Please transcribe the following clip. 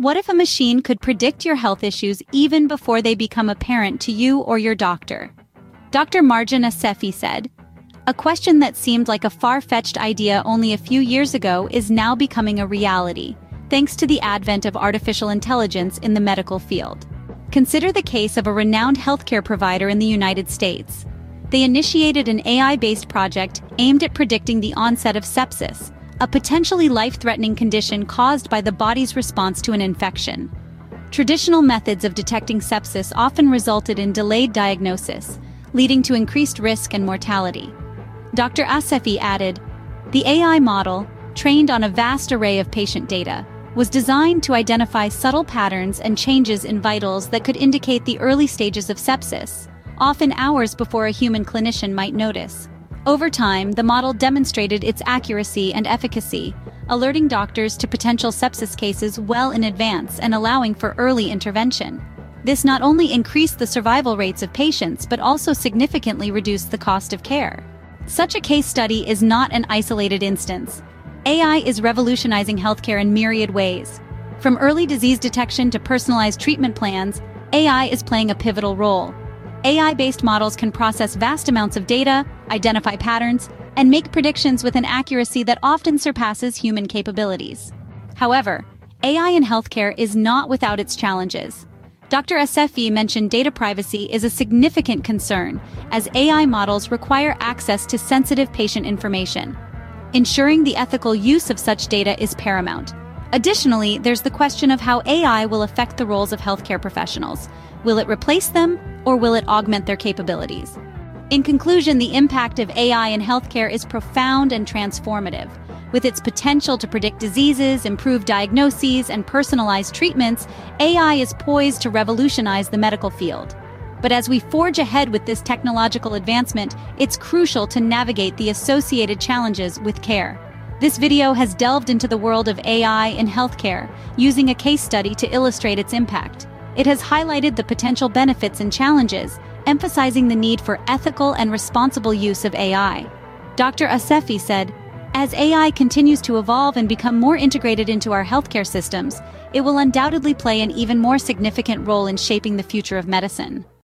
What if a machine could predict your health issues even before they become apparent to you or your doctor? Dr. Marjan Assefi said, A question that seemed like a far-fetched idea only a few years ago is now becoming a reality, thanks to the advent of artificial intelligence in the medical field. Consider the case of a renowned healthcare provider in the United States. They initiated an AI-based project aimed at predicting the onset of sepsis, a potentially life-threatening condition caused by the body's response to an infection. Traditional methods of detecting sepsis often resulted in delayed diagnosis, leading to increased risk and mortality. Dr. Assefi added, The AI model, trained on a vast array of patient data, was designed to identify subtle patterns and changes in vitals that could indicate the early stages of sepsis, often hours before a human clinician might notice. Over time, the model demonstrated its accuracy and efficacy, alerting doctors to potential sepsis cases well in advance and allowing for early intervention. This not only increased the survival rates of patients but also significantly reduced the cost of care. Such a case study is not an isolated instance. AI is revolutionizing healthcare in myriad ways. From early disease detection to personalized treatment plans, AI is playing a pivotal role. AI-based models can process vast amounts of data, identify patterns, and make predictions with an accuracy that often surpasses human capabilities. However, AI in healthcare is not without its challenges. Dr. Assefi mentioned data privacy is a significant concern, as AI models require access to sensitive patient information. Ensuring the ethical use of such data is paramount. Additionally, there's the question of how AI will affect the roles of healthcare professionals. Will it replace them, or will it augment their capabilities? In conclusion, the impact of AI in healthcare is profound and transformative. With its potential to predict diseases, improve diagnoses, and personalize treatments, AI is poised to revolutionize the medical field. But as we forge ahead with this technological advancement, it's crucial to navigate the associated challenges with care. This video has delved into the world of AI in healthcare, using a case study to illustrate its impact. It has highlighted the potential benefits and challenges, emphasizing the need for ethical and responsible use of AI. Dr. Assefi said, as AI continues to evolve and become more integrated into our healthcare systems, it will undoubtedly play an even more significant role in shaping the future of medicine.